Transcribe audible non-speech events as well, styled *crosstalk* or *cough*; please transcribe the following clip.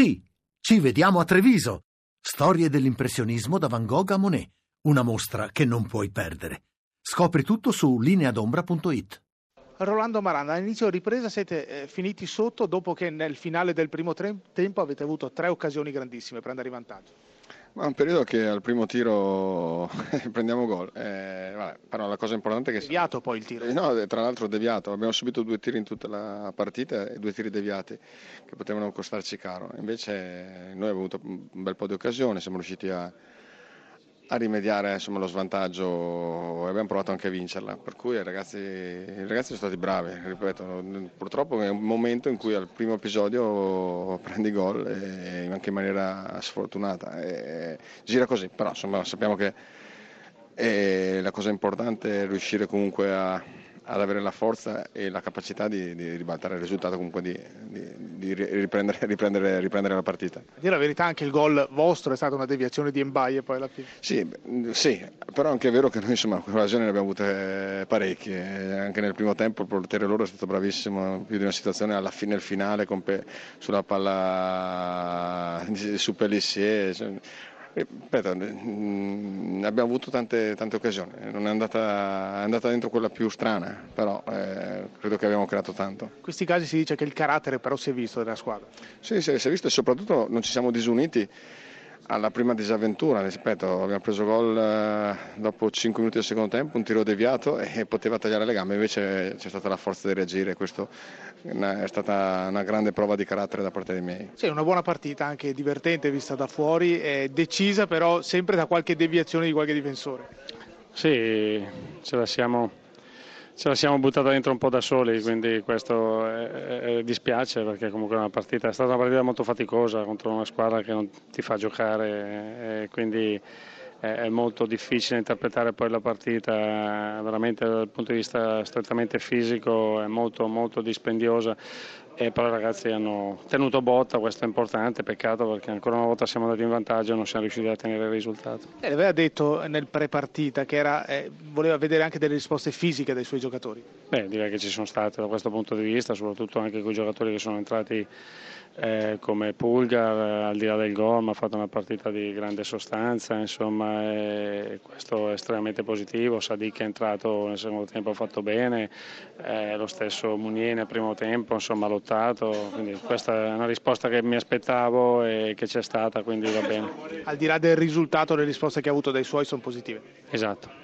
Sì, ci vediamo a Treviso. Storie dell'impressionismo da Van Gogh a Monet. Una mostra che non puoi perdere. Scopri tutto su lineadombra.it. Rolando Maranda, all'inizio ripresa siete eh, finiti sotto dopo che nel finale del primo tre- tempo avete avuto tre occasioni grandissime per andare in vantaggio. Ma un periodo che al primo tiro *laughs* prendiamo gol, eh, vabbè, però la cosa importante è che... Deviato poi il tiro. Eh, no, tra l'altro deviato, abbiamo subito due tiri in tutta la partita e due tiri deviati che potevano costarci caro, invece noi abbiamo avuto un bel po' di occasioni, siamo riusciti a, a rimediare insomma, lo svantaggio e abbiamo provato anche a vincerla, per cui i ragazzi, i ragazzi sono stati bravi, ripeto, purtroppo è un momento in cui al primo episodio *laughs* prendi gol e anche in maniera sfortunata, e gira così, però insomma, sappiamo che la cosa importante è riuscire comunque a ad avere la forza e la capacità di, di ribaltare il risultato, comunque di, di, di riprendere, *laughs* riprendere, riprendere, la partita. A dire la verità anche il gol vostro è stata una deviazione di Mbaye poi alla fine. Sì, sì, però anche è vero che noi insomma occasioni ne abbiamo avute parecchie, anche nel primo tempo il portiere loro è stato bravissimo, più di una situazione alla fine, nel finale con, sulla palla su Pellissier Ripeto, mm, abbiamo avuto tante, tante occasioni, non è andata, è andata, dentro quella più strana, però eh, credo che abbiamo creato tanto. In questi casi si dice che il carattere però si è visto della squadra. Sì, si è visto e soprattutto non ci siamo disuniti alla prima disavventura, ripeto, abbiamo preso gol eh, dopo 5 minuti del secondo tempo, un tiro deviato e poteva tagliare le gambe, invece c'è stata la forza di reagire, questo è stata una grande prova di carattere da parte dei miei. Sì, una buona partita, anche divertente vista da fuori, decisa però sempre da qualche deviazione di qualche difensore. Sì, ce la siamo ce la siamo buttata dentro un po' da soli, quindi questo è, è, dispiace perché comunque è, partita, è, stata una partita molto faticosa contro una squadra che non ti fa giocare quindi è molto difficile interpretare poi la partita veramente dal punto di vista strettamente fisico, è molto, molto dispendiosa e però i ragazzi hanno tenuto botta, questo è importante, peccato perché ancora una volta siamo andati in vantaggio e non siamo riusciti a tenere il risultato. Eh, aveva detto nel pre-partita che era, eh, voleva vedere anche delle risposte fisiche dai suoi giocatori. Beh, direi che ci sono state da questo punto di vista, soprattutto anche con i giocatori che sono entrati eh, come Pulgar, eh, al di là del gol, ha fatto una partita di grande sostanza, insomma, questo è estremamente positivo. Sadiq è entrato nel secondo tempo, ha fatto bene, eh, lo stesso Munier nel primo tempo, insomma, ha lottato. Quindi questa è una risposta che mi aspettavo e che c'è stata, quindi va bene. Al di là del risultato, le risposte che ha avuto dai suoi sono positive. Esatto.